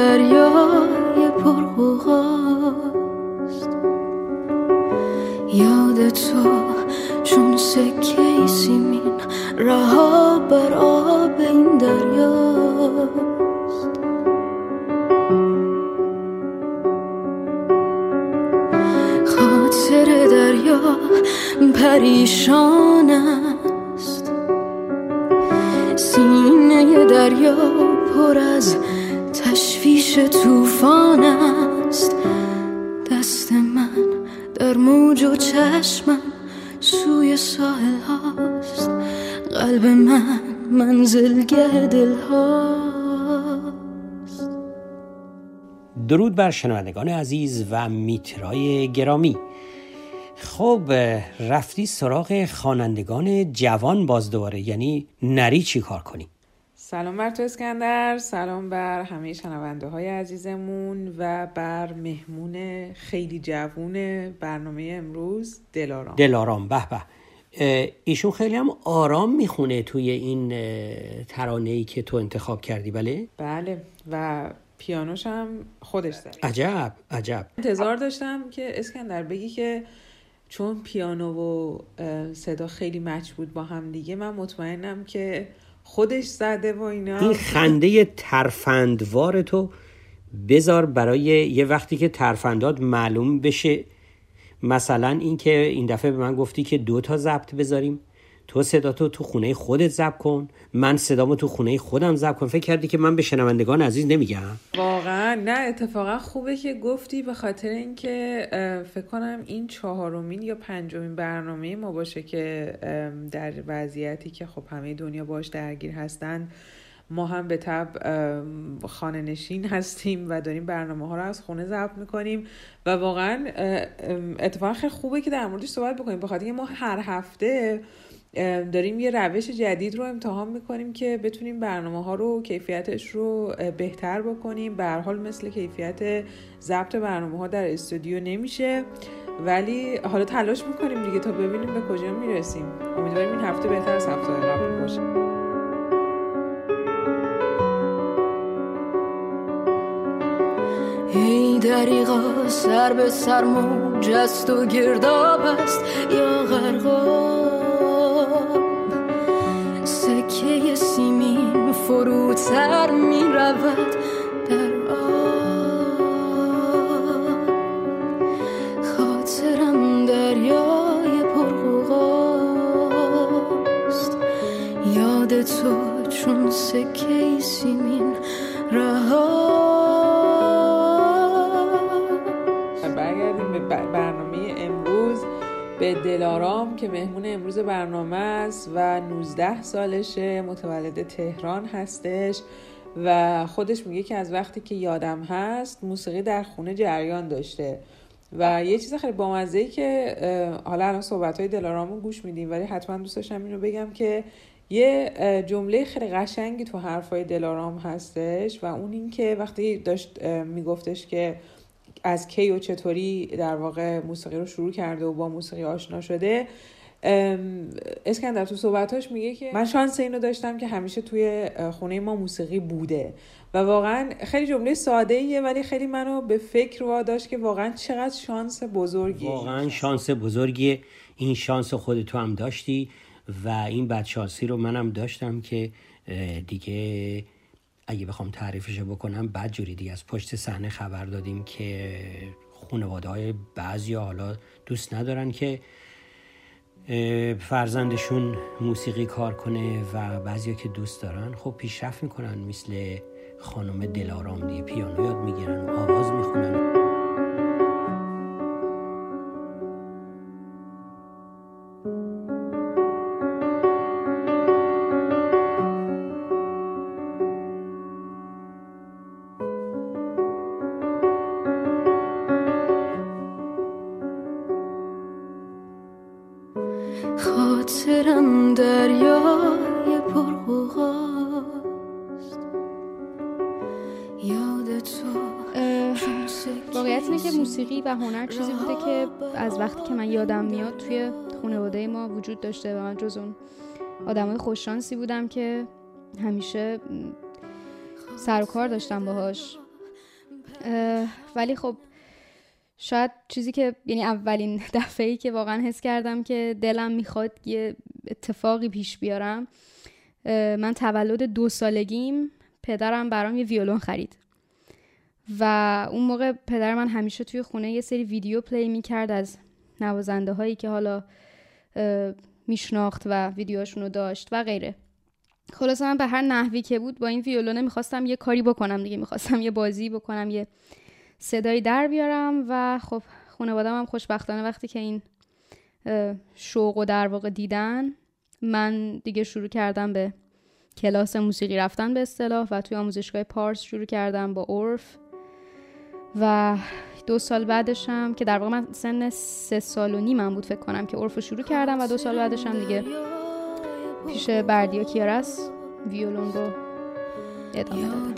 دریای پرغوغاست یاد تو چون سکه سیمین رها بر آب این دریاست. خاطر دریا پریشان است سینه دریا پر از تشویش طوفان است. دست من در موج و چشمم سوی ساحل هاست. قلب من منزلگه دل هاست. درود بر شنوندگان عزیز و میترای گرامی. خب رفتی سراغ خوانندگان جوان باز دوباره یعنی نری چی کار کنی؟ سلام بر تو اسکندر سلام بر همه شنونده های عزیزمون و بر مهمون خیلی جوون برنامه امروز دلارام. دلارام به به. ایشون خیلی هم آرام می‌خونه توی این ترانه ای که تو انتخاب کردی بله؟ بله و پیانوش هم خودش زد عجب عجب. انتظار داشتم که اسکندر بگی که چون پیانو و صدا خیلی مچ بود با هم دیگه من مطمئنم که خودش زده و اینا. این خنده ترفندوار تو بذار برای یه وقتی که ترفندات معلوم بشه. مثلا اینکه این دفعه به من گفتی که دو تا ضبط بذاریم. تو صدا تو تو خونه خودت ضبط کن. من صدامو تو خونه خودم ضبط کن. فکر کردی که من به شنوندگان عزیز نمیگم؟ واقعا. نه اتفاقا خوبه که گفتی به خاطر اینکه فکر کنم این چهارمین یا پنجمین برنامه ما باشه که در وضعیتی که خب همه دنیا باش درگیر هستن. ما هم به تب خانه نشین هستیم و داریم برنامه ها رو از خونه ضبط می‌کنیم و واقعا اتفاقا خیلی خوبه که در موردش صحبت بکنیم. بخاطر ما هر هفته داریم یه روش جدید رو امتحان می‌کنیم که بتونیم برنامه ها رو کیفیتش رو بهتر بکنیم. به حال مثل کیفیت ضبط برنامه ها در استودیو نمیشه. ولی حالا تلاش می‌کنیم دیگه تا ببینیم به کجا می‌رسیم. امیدواریم این هفته بهتر از هفته قبل باشه. ای دریغا سر به سر موج و گرداب است. یا غرقاب فروتر می رود در آب. خاطرم دریای پرغوغاست. یاد تو چون سکه سیمین رها به دلارام که مهمون امروز برنامه است و 19 سالشه متولد تهران هستش و خودش میگه که از وقتی که یادم هست موسیقی در خونه جریان داشته و یه چیز خیلی بامزه که حالا الان صحبت های دلارامو گوش میدیم ولی حتما دوست داشتم اینو بگم که یه جمله خیلی قشنگی تو حرفای دلارام هستش و اون این که وقتی داشت میگفتش که از کی و چطوری در واقع موسیقی رو شروع کرده و با موسیقی آشنا شده. اسکندر تو صحبتاش میگه که من شانس اینو داشتم که همیشه توی خونه ما موسیقی بوده و واقعا خیلی جمله ساده ایه ولی خیلی منو به فکر واداشت که واقعا چقدر شانس بزرگی واقعا شانس بزرگیه. این شانس خودتو هم داشتی و این بدشانسی رو منم داشتم که دیگه اگه بخوام تعریفش بکنم بعد جوری دیگه از پشت صحنه خبر دادیم که خانواده های بعضی حالا دوست ندارن که فرزندشون موسیقی کار کنه و بعضیا که دوست دارن خب پیشرفت می‌کنن مثل خانم دلارام دیگه پیانو یاد می‌گیرن آواز می‌خونن. واقعیت اینه که موسیقی و هنر چیزی بوده که از وقتی که من یادم میاد توی خانواده ما وجود داشته و من جز اون آدمای خوششانسی بودم که همیشه سر و کار داشتم باهاش. ولی خب شاید چیزی که یعنی اولین دفعه ای که واقعا حس کردم که دلم می‌خواد یه اتفاقی پیش بیارم من تولد دو سالگیم پدرم برام یه ویولون خرید. و اون موقع پدر من همیشه توی خونه یه سری ویدیو پلی می‌کرد از نوازنده هایی که حالا میشناخت و ویدیوهاشون رو داشت و غیره. خلاصه من به هر نحوی که بود با این ویولونه می‌خواستم یه کاری بکنم دیگه. می‌خواستم یه بازی بکنم یه صدایی در بیارم و خب خانوادم هم خوشبختانه وقتی که این شوق و در واقع دیدن من دیگه شروع کردم به کلاس موسیقی رفتن به اصطلاح و توی آموزشگاه پارس شروع کردم با عرف. و دو سال بعدشم که در واقع من سن سه سال و نیم بود فکر کنم که عرف رو شروع کردم و دو سال بعدشم دیگه پیش بردیا کیارس ویولون رو ادامه دادم.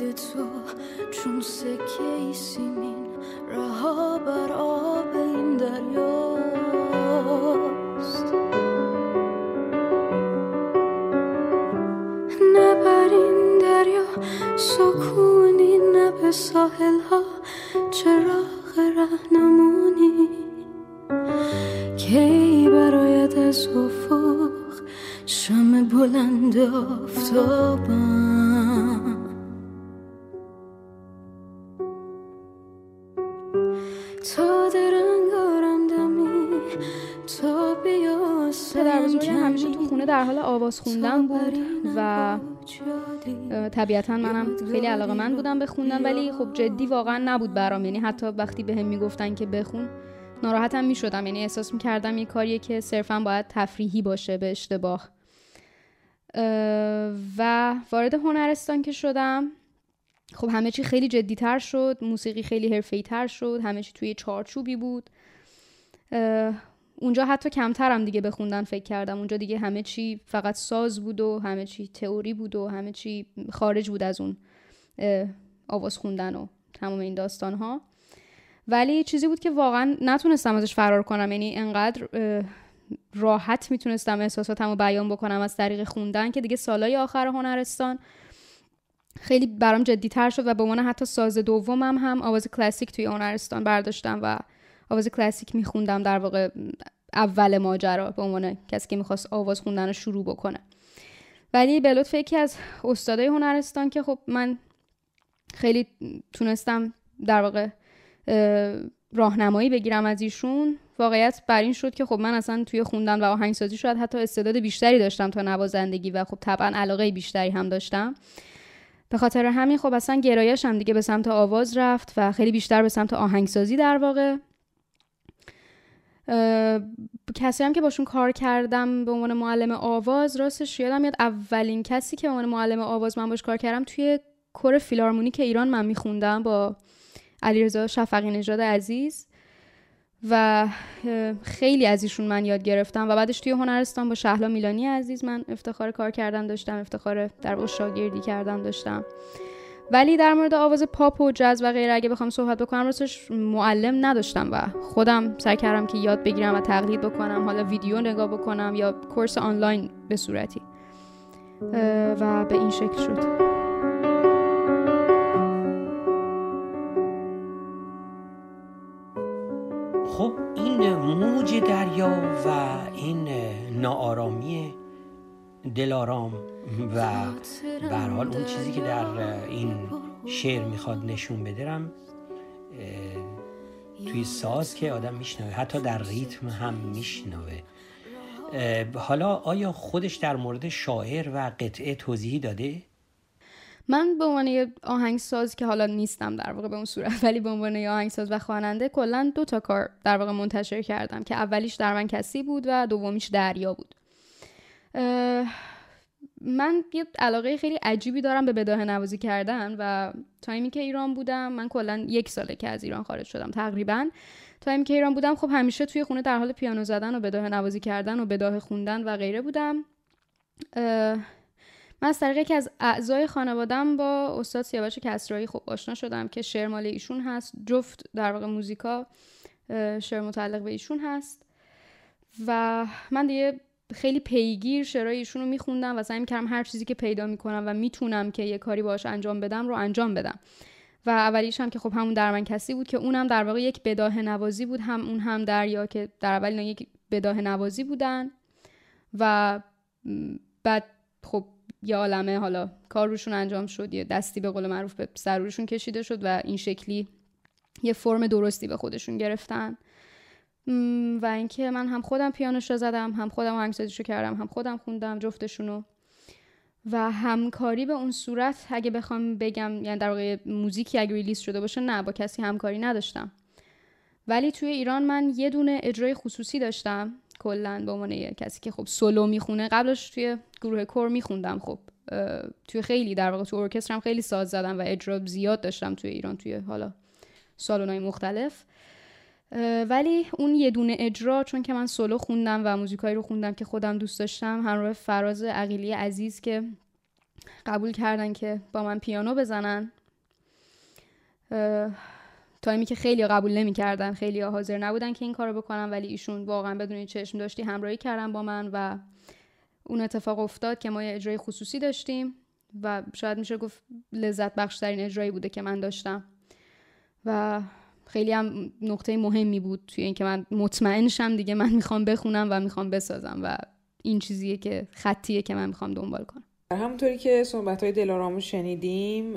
دریا سکونی نه به ساحل ها چراغ رهنمونی. کی برایت از افق شم بلند آفتابم؟ در حال آواز خوندن بود و طبیعتا منم خیلی علاقه من بودم به خوندن ولی خب جدی واقعا نبود برام. یعنی حتی وقتی به هم می‌گفتن که بخون ناراحتم می‌شدم. یعنی احساس می‌کردم یه کاریه که صرفا باید تفریحی باشه به اشتباه. و وارد هنرستان که شدم خب همه چی خیلی جدیتر شد. موسیقی خیلی حرفه‌ای تر شد. همه چی توی چارچوبی بود. اونجا حتی کمترم دیگه بخوندن فکر کردم. اونجا دیگه همه چی فقط ساز بود و همه چی تئوری بود و همه چی خارج بود از اون آواز خوندن و تمام این داستان ها ولی چیزی بود که واقعا نتونستم ازش فرار کنم. یعنی انقدر راحت می‌تونستم احساساتم رو بیان بکنم از طریق خوندن که دیگه سالای آخر هنرستان خیلی برام جدیتر شد و به عنوان حتی ساز دومم هم آواز کلاسیک توی هنرستان برداشتم و آواز کلاسیک میخوندم در واقع اول ماجرا به عنوان کسی که می‌خواست آواز خوندن رو شروع بکنه. ولی به لطف یکی از استادای هنرستان که خب من خیلی تونستم در واقع راهنمایی بگیرم از ایشون واقعیت بر این شد که خب من اصلا توی خوندن و آهنگسازی شاید حتی استعداد بیشتری داشتم تا نوازندگی و خب طبعا علاقه بیشتری هم داشتم. به خاطر همین خب اصلا گرایشم دیگه به سمت آواز رفت و خیلی بیشتر به سمت آهنگسازی در واقع. کسی هم که باشون کار کردم به عنوان معلم آواز راستش یادم میاد اولین کسی که به عنوان معلم آواز من باش کار کردم توی کر فیلارمونیک ایران من میخوندم با علیرضا شفقی نژاد عزیز. و خیلی از ایشون من یاد گرفتم و بعدش توی هنرستان با شهلا میلانی عزیز من افتخار کار کردن داشتم افتخار در شاگردی کردن داشتم. ولی در مورد آواز پاپ و جاز و غیره اگه بخوام صحبت بکنم راستش معلم نداشتم و خودم سعی کردم که یاد بگیرم و تقلید بکنم حالا ویدیو نگاه بکنم یا course آنلاین به صورتی. و به این شکل شد. خب این موج دریا و این ناآرامی دلارام و به اون چیزی که در این شعر می‌خواد نشون بدرم توی ساز که آدم میشنوه حتی در ریتم هم میشنوه حالا آیا خودش در مورد شاعر و قطعه توضیحی داده؟ من به عنوان یه آهنگساز که حالا نیستم در واقع به اون صورت ولی به عنوان یه آهنگساز و خواننده کلا دو تا کار در واقع منتشر کردم که اولیش در من کسی بود و دومیش دریا بود من یه علاقه خیلی عجیبی دارم به بداه نوازی کردن و تایمی که ایران بودم من کلا یک ساله که از ایران خارج شدم تقریبا. تایمی که ایران بودم خب همیشه توی خونه در حال پیانو زدن و بداه نوازی کردن و بداه خوندن و غیره بودم. من از طریق که از اعضای خانوادم با استاد سیاوش کسرایی خب آشنا شدم که شعر مال ایشون هست جفت در واقع موزیکا شعر متعلق به ایشون هست. و من دیگه خیلی پیگیر شعرهای ایشون رو میخوندم و سعی می‌کردم هر چیزی که پیدا می‌کنم و می‌تونم که یه کاری باش انجام بدم رو انجام بدم. و اولیش هم که خب همون در من کسی بود که اونم در واقع یک بداه نوازی بود هم اون هم دریا که در اول یک بداه نوازی بودن و بعد خب یه عالمه حالا کار روشون انجام شد یه دستی به قول معروف به سرورشون کشیده شد و این شکلی یه فرم درستی به خودشون گرفتن. و اینکه من هم خودم پیانوش رو زدم هم خودم آهنگسازیش رو کردم هم خودم خوندم جفتشونو و همکاری به اون صورت اگه بخوام بگم یعنی در واقع موزیکی اگه ریلیز شده باشه نه با کسی همکاری نداشتم. ولی توی ایران من یه دونه اجرای خصوصی داشتم کلا به عنوان کسی که خب سولو می‌خونه. قبلش توی گروه کور میخوندم خب توی خیلی در واقع توی ارکسترم خیلی ساز زدم و اجرا زیاد داشتم توی ایران توی حالا سالن‌های مختلف. ولی اون یه دونه اجرا چون که من سولو خوندم و موزیکایی رو خوندم که خودم دوست داشتم همراه فراز عقیلی عزیز که قبول کردن که با من پیانو بزنن. تایمی که خیلی قبول نمی‌کردن خیلی حاضر نبودن که این کارو بکنن ولی ایشون واقعا بدون چشم داشتی همراهی کردن با من و اون اتفاق افتاد که ما یه اجرای خصوصی داشتیم و شاید میشه گفت لذت بخش ترین اجرایی بوده که من داشتم. و خیلی هم نقطه مهمی بود توی اینکه من مطمئن شم دیگه من می‌خوام بخونم و می‌خوام بسازم و این چیزیه که خطیه که من می‌خوام دنبال کنم. همونطوری که صحبت های دلارام رو شنیدیم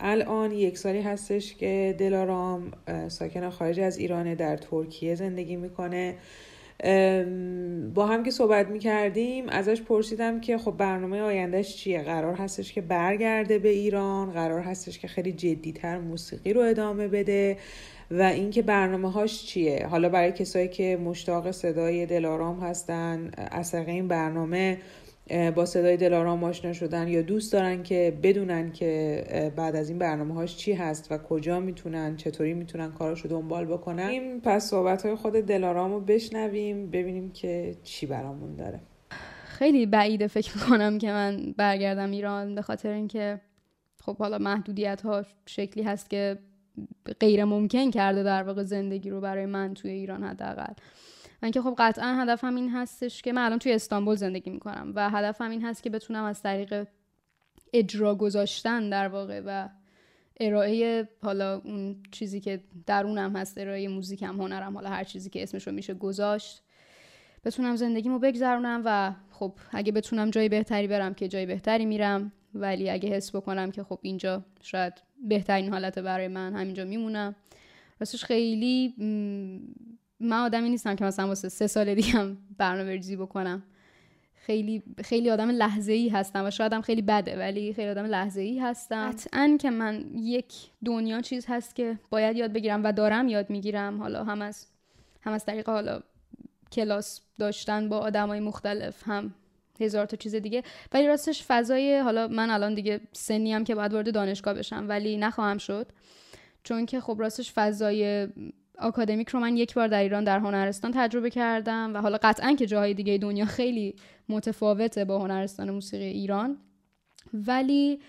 الان یک سالی هستش که دلارام ساکن خارج از ایرانه در ترکیه زندگی می‌کنه. با هم که صحبت می‌کردیم ازش پرسیدم که خب برنامه آیندهش چیه؟ قرار هستش که برگرده به ایران قرار هستش که خیلی جدیتر موسیقی رو ادامه بده و اینکه برنامه هاش چیه؟ حالا برای کسایی که مشتاق صدای دلارام هستن از این برنامه با صدای دلارام آشنا شدن یا دوست دارن که بدونن که بعد از این برنامه هاش چی هست و کجا می‌تونن چطوری می‌تونن کارش رو دنبال بکنن. این پس صحبت های خود دلارام رو بشنویم ببینیم که چی برامون داره. خیلی بعیده فکر کنم که من برگردم ایران به خاطر اینکه خب حالا محدودیت ها شکلی هست که غیر ممکن کرده در واقع زندگی رو برای من توی ایران حداقل. من که خب قطعا هدفم این هستش که من الان توی استانبول زندگی می‌کنم و هدفم این هست که بتونم از طریق اجرا گذاشتن در واقع و ارائه حالا اون چیزی که درونم هست ارائه موزیکم هنرم حالا هر چیزی که اسمش رو میشه گذاشت بتونم زندگیمو بگذرونم و خب اگه بتونم جای بهتری برم که جای بهتری میرم ولی اگه حس بکنم که خب اینجا شاید بهترین حالت برای من همینجا میمونم. راستش خیلی من آدمی نیستم که مثلا واسه سه سال دیگه هم برنامه ریزی بکنم. خیلی خیلی آدم لحظه ای هستم و شاید هم خیلی بده ولی خیلی آدم لحظه ای هستم. قطعا که من یک دنیا چیز هست که باید یاد بگیرم و دارم یاد می‌گیرم. حالا هم از هم از طریق حالا کلاس داشتن با آدمای مختلف هم هزار تا چیز دیگه. ولی راستش فضای حالا من الان دیگه سنی هم که باید وارد دانشگاه بشم ولی نخواهم شد. چون که خب راستش فضای آکادمیک رو من یک بار در ایران در هنرستان تجربه کردم و حالا قطعا که جاهای دیگه دنیا خیلی متفاوته با هنرستان موسیقی ایران. ولی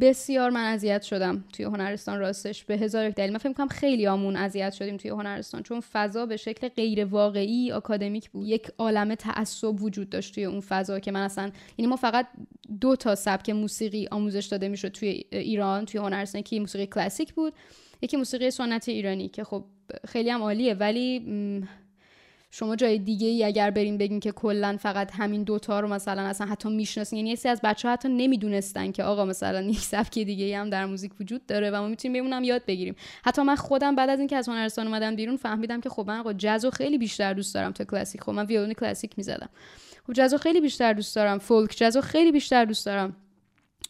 بسیار من اذیت شدم توی هنرستان راستش به هزار یک دلیل. من فکر کنم خیلی آمون اذیت شدیم توی هنرستان چون فضا به شکل غیر واقعی آکادمیک بود. یک عالم تعصب وجود داشت توی اون فضا که من اصلا یعنی ما فقط دو تا سبک موسیقی آموزش داده می‌شد توی ایران توی هنرستان که موسیقی کلاسیک بود. یکی موسیقی سنتی ایرانی که خب خیلی هم عالیه ولی شما جای دیگه ای اگر بریم بگیم که کلا فقط همین دوتا رو مثلا اصلا حتی می‌شناسین یعنی یه از بچه ها حتی نمی‌دونستن که آقا مثلا یک سبک دیگه ای هم در موزیک وجود داره و ما می‌تونیم بمونم یاد بگیریم. حتی من خودم بعد از اینکه از هنرستان اومدم بیرون فهمیدم که خب من آقا جزو خیلی بیشتر دوست دارم تا کلاسیک. خب من ویولون کلاسیک می‌زدم. خب جزو خیلی بیشتر دوست دارم فولک جزو خیلی بیشتر دوست دارم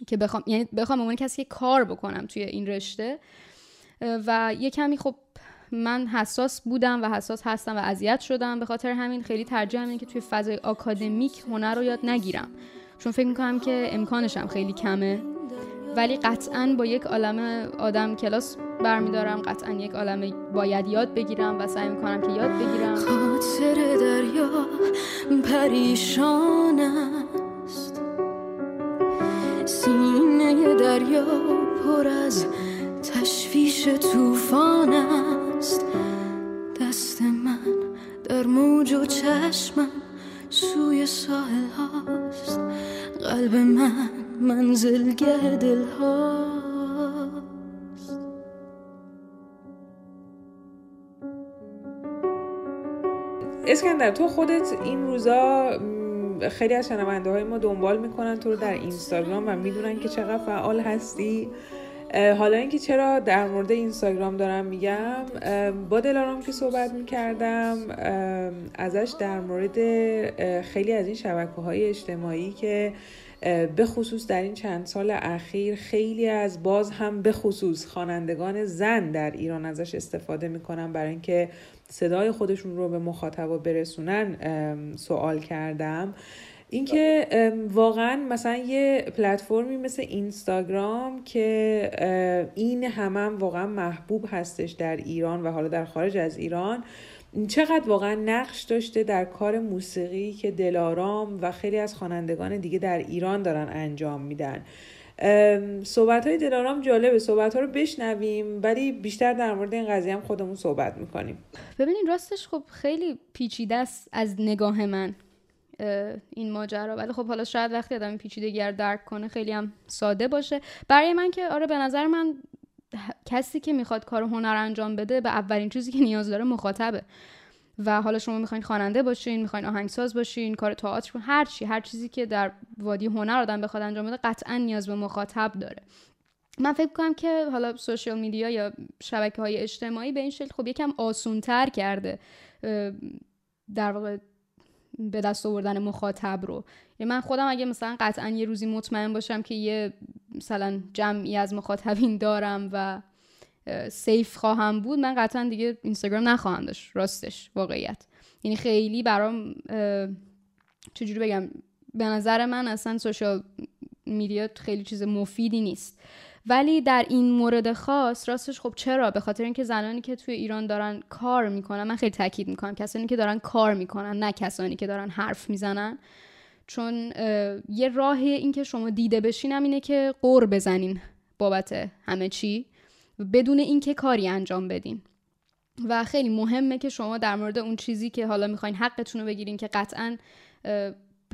که بخوام یعنی بخوام عنوان کسی که کار بکنم توی این رشته و یه کمی خب من حساس بودم و حساس هستم و اذیت شدم. به خاطر همین خیلی ترجیح همین که توی فضای آکادمیک هنر رو یاد نگیرم. چون فکر می‌کنم که امکانشم خیلی کمه. ولی قطعا با یک عالم آدم کلاس برمیدارم. قطعا یک عالم باید یاد بگیرم و سعی می‌کنم که یاد بگیرم. خاطر دریا پریشان است. سینه دریا پر از تشویش توفان است. دست من در موج و چشمم سوی ساحل هاست. قلب من منزلگه دل هاست. اسکندر تو خودت این روزا خیلی از شنونده های ما دنبال می‌کنن تو رو در اینستاگرام و می‌دونن که چقدر فعال هستی. حالا اینکه چرا در مورد اینستاگرام دارم میگم با دلارام که صحبت می‌کردم ازش در مورد خیلی از این شبکه های اجتماعی که به خصوص در این چند سال اخیر خیلی از باز هم به خصوص خوانندگان زن در ایران ازش استفاده می‌کنن برای اینکه صدای خودشون رو به مخاطبا برسونن سوال کردم. اینکه واقعا مثلا یه پلتفرمی مثل اینستاگرام که این همم هم واقعا محبوب هستش در ایران و حالا در خارج از ایران چقدر واقعا نقش داشته در کار موسیقی که دلارام و خیلی از خوانندگان دیگه در ایران دارن انجام میدن. صحبت های دلارام جالبه صحبت ها رو بشنویم ولی بیشتر در مورد این قضیه هم خودمون صحبت می‌کنیم. ببینین راستش خب خیلی پیچیده است از نگاه من. این ماجرا. ولی خب حالا شاید وقتی آدم پیچیدگی رو درک کنه خیلی هم ساده باشه. برای من که آره به نظر من کسی که می‌خواد کار هنر انجام بده به اولین چیزی که نیاز داره مخاطبه. و حالا شما می‌خواین خواننده باشین می‌خواین آهنگساز باشین کار تئاتر هر چی هر چیزی که در وادی هنر آدم بخواد انجام بده قطعا نیاز به مخاطب داره. من فکر کنم که حالا سوشیال میدیا یا شبکه های اجتماعی به این شکل خب یکم آسونتر کرده در واقع به دست آوردن مخاطب رو. یعنی من خودم اگه مثلا قطعا یه روزی مطمئن باشم که یه مثلا جمعی از مخاطبین دارم و سیف خواهم بود من قطعا دیگه اینستاگرام نخواهم داشت. راستش واقعیت. یعنی خیلی برام چجوری بگم به نظر من اصلا سوشال میدیا خیلی چیز مفیدی نیست. ولی در این مورد خاص راستش خب چرا؟ به خاطر اینکه زنانی که توی ایران دارن کار می‌کنن من خیلی تاکید می‌کنم کسانی که دارن کار می‌کنن نه کسانی که دارن حرف می‌زنن. چون یه راه اینکه شما دیده بشین هم اینه که قور بزنین بابت همه چی بدون اینکه کاری انجام بدین. و خیلی مهمه که شما در مورد اون چیزی که حالا می‌خواین حقتون رو بگیرین که قطعا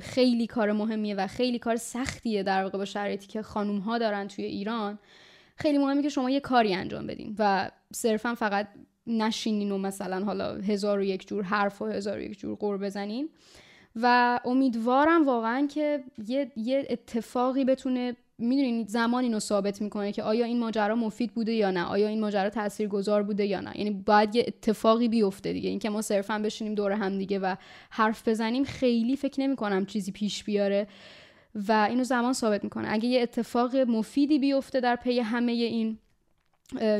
خیلی کار مهمیه و خیلی کار سختیه در واقع با شرایطی که خانوم ها دارن توی ایران. خیلی مهمه که شما یه کاری انجام بدین و صرفا فقط نشینین و مثلا حالا هزار و یک جور حرف و هزار و یک جور قور بزنین. و امیدوارم واقعا که یه, یه اتفاقی بتونه می‌دونید زمان اینو ثابت می‌کنه که آیا این ماجرا مفید بوده یا نه؟ آیا این ماجرا تاثیرگذار بوده یا نه؟ یعنی باید یه اتفاقی بیفته دیگه. اینکه ما صرفا بشینیم دور هم دیگه و حرف بزنیم خیلی فکر نمی کنم چیزی پیش بیاره و اینو زمان ثابت می‌کنه. اگه یه اتفاق مفیدی بیفته در پی همه این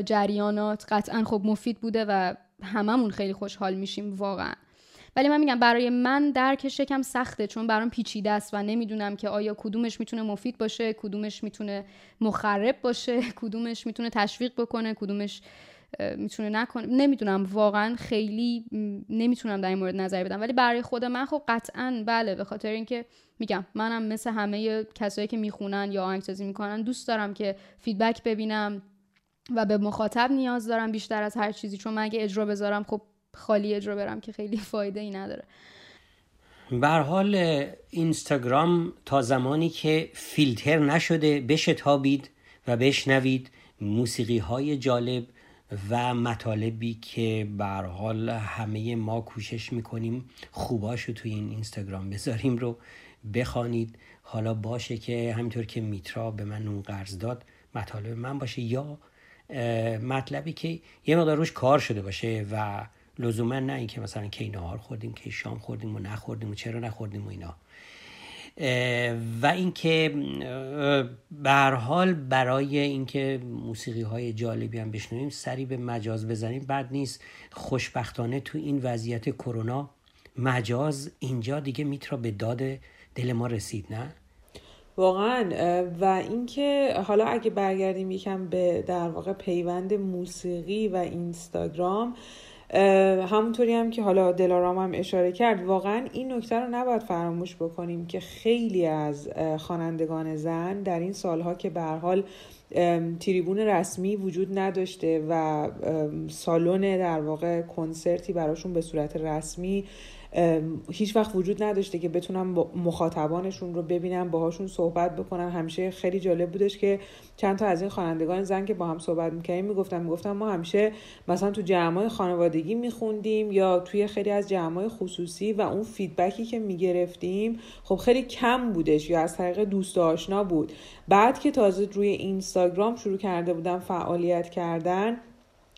جریانات قطعا خب مفید بوده و هممون خیلی خوشحال میشیم واقعا. ولی من میگم برای من درکش یکم سخته چون برام پیچیده است و نمی‌دونم که آیا کدومش می‌تونه مفید باشه کدومش می‌تونه مخرب باشه کدومش می‌تونه تشویق بکنه کدومش می‌تونه نکنه. نمی‌دونم واقعا خیلی نمی‌تونم در این مورد نظر بدم. ولی برای خود من خب قطعا بله به خاطر اینکه میگم منم مثل همه کسایی که می‌خونن یا آهنگسازی می‌کنن دوست دارم که فیدبک ببینم و به مخاطب نیاز دارم بیشتر از هر چیزی. چون من اگه اجرا بذارم خب خالی اجرا برم که خیلی فایده ای نداره. بر حال اینستاگرام تا زمانی که فیلتر نشده بشتابید و بشنوید موسیقی های جالب و مطالبی که بر حال همه ما کوشش می‌کنیم خوباشو توی این اینستاگرام بذاریم رو بخوانید. حالا باشه که همینطور که میترا به من اون قرض داد مطالب من باشه یا مطلبی که یه مقدار روش کار شده باشه و لزوما نه اینکه مثلا کی نهار خوردیم کی شام خوردیم و نخوردیم و چرا نخوردیم و اینا. و اینکه به حال برای اینکه موسیقی های جالبی هم بشنویم سری به مجاز بزنیم. بد نیست. خوشبختانه تو این وضعیت کرونا مجاز اینجا دیگه میترا به داد دل ما رسید نه؟ واقعا. و اینکه حالا اگه برگردیم یکم به در واقع پیوند موسیقی و اینستاگرام همونطوری هم که حالا دلارام هم اشاره کرد واقعا این نکته رو نباید فراموش بکنیم که خیلی از خوانندگان زن در این سالها که به حال تریبون رسمی وجود نداشته و سالن در واقع کنسرتی براشون به صورت رسمی هیچ وقت وجود نداشته که بتونم مخاطبانشون رو ببینم باهاشون صحبت بکنم. همیشه خیلی جالب بودش که چند تا از این خوانندگان زن که با هم صحبت می‌کنیم می‌گفتم می‌گفتم ما همیشه مثلا تو جمعای خانوادگی میخوندیم یا توی خیلی از جمعای خصوصی و اون فیدبکی که می‌گرفتیم خب خیلی کم بودش یا از طریق دوست آشنا بود. بعد که تازه روی اینستاگرام شروع کرده بودم فعالیت کردن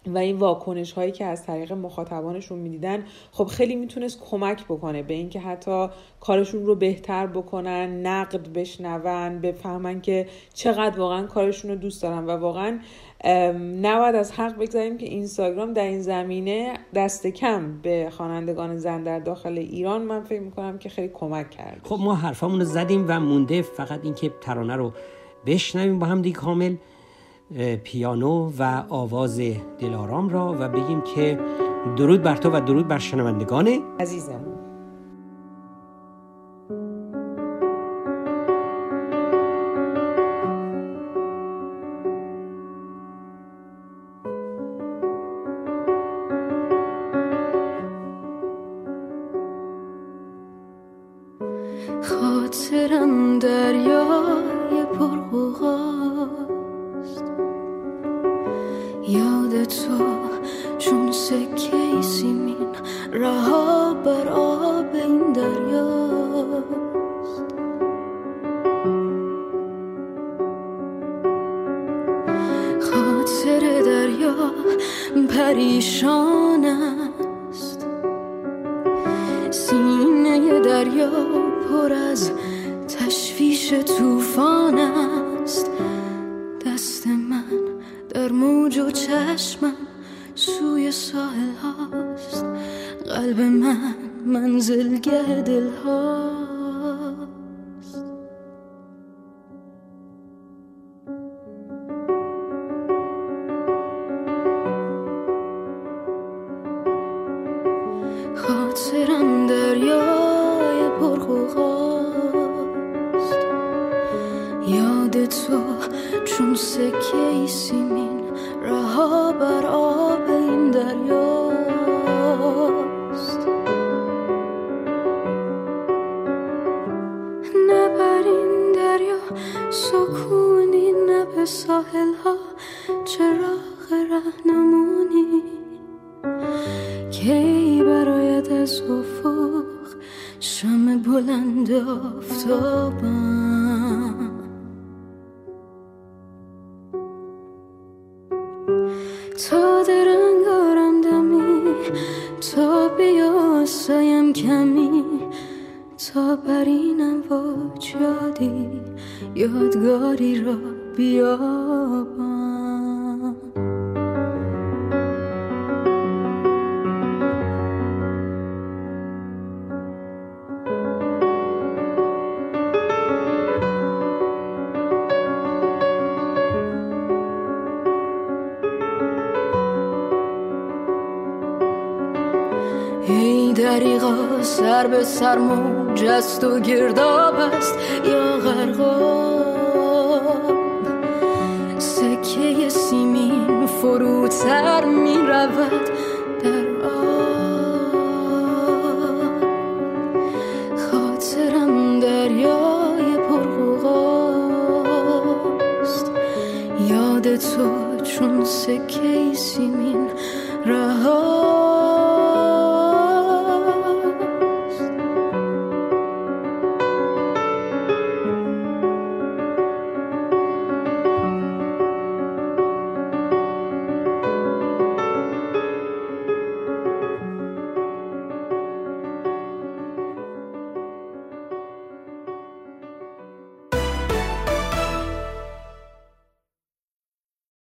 و این واکنش هایی که از طریق مخاطبانشون می‌دیدن خب خیلی می‌تونست کمک بکنه به اینکه حتی کارشون رو بهتر بکنن نقد بشنون بفهمن که چقدر واقعا کارشون رو دوست دارن. و واقعا نباید از حق بگذاریم که اینستاگرام در این زمینه دست کم به خوانندگان زن در داخل ایران. من فکر می‌کنم که خیلی کمک کرد خب ما حرفامون رو زدیم و مونده. فقط اینکه ترانه رو بشنویم با هم دیگه کامل. پیانو و آواز دلارام را و بگیم که درود بر تو و درود بر شنوندگان عزیزم. خاطرم دریای تو چون سکه سیمین رها بر آب این دریاست. خاطر دریا پریشان است. سینه دریا پر از تا درنگارم دمی تا بیا سایم کمی تا برینم واج یادی یادگاری را بیابم دریغا سر موج است و گرداب است. یا غرقاب. سکه سیمین فروتر می رود در آب. خاطرم پرغوغاست. تو چون سکه سیمین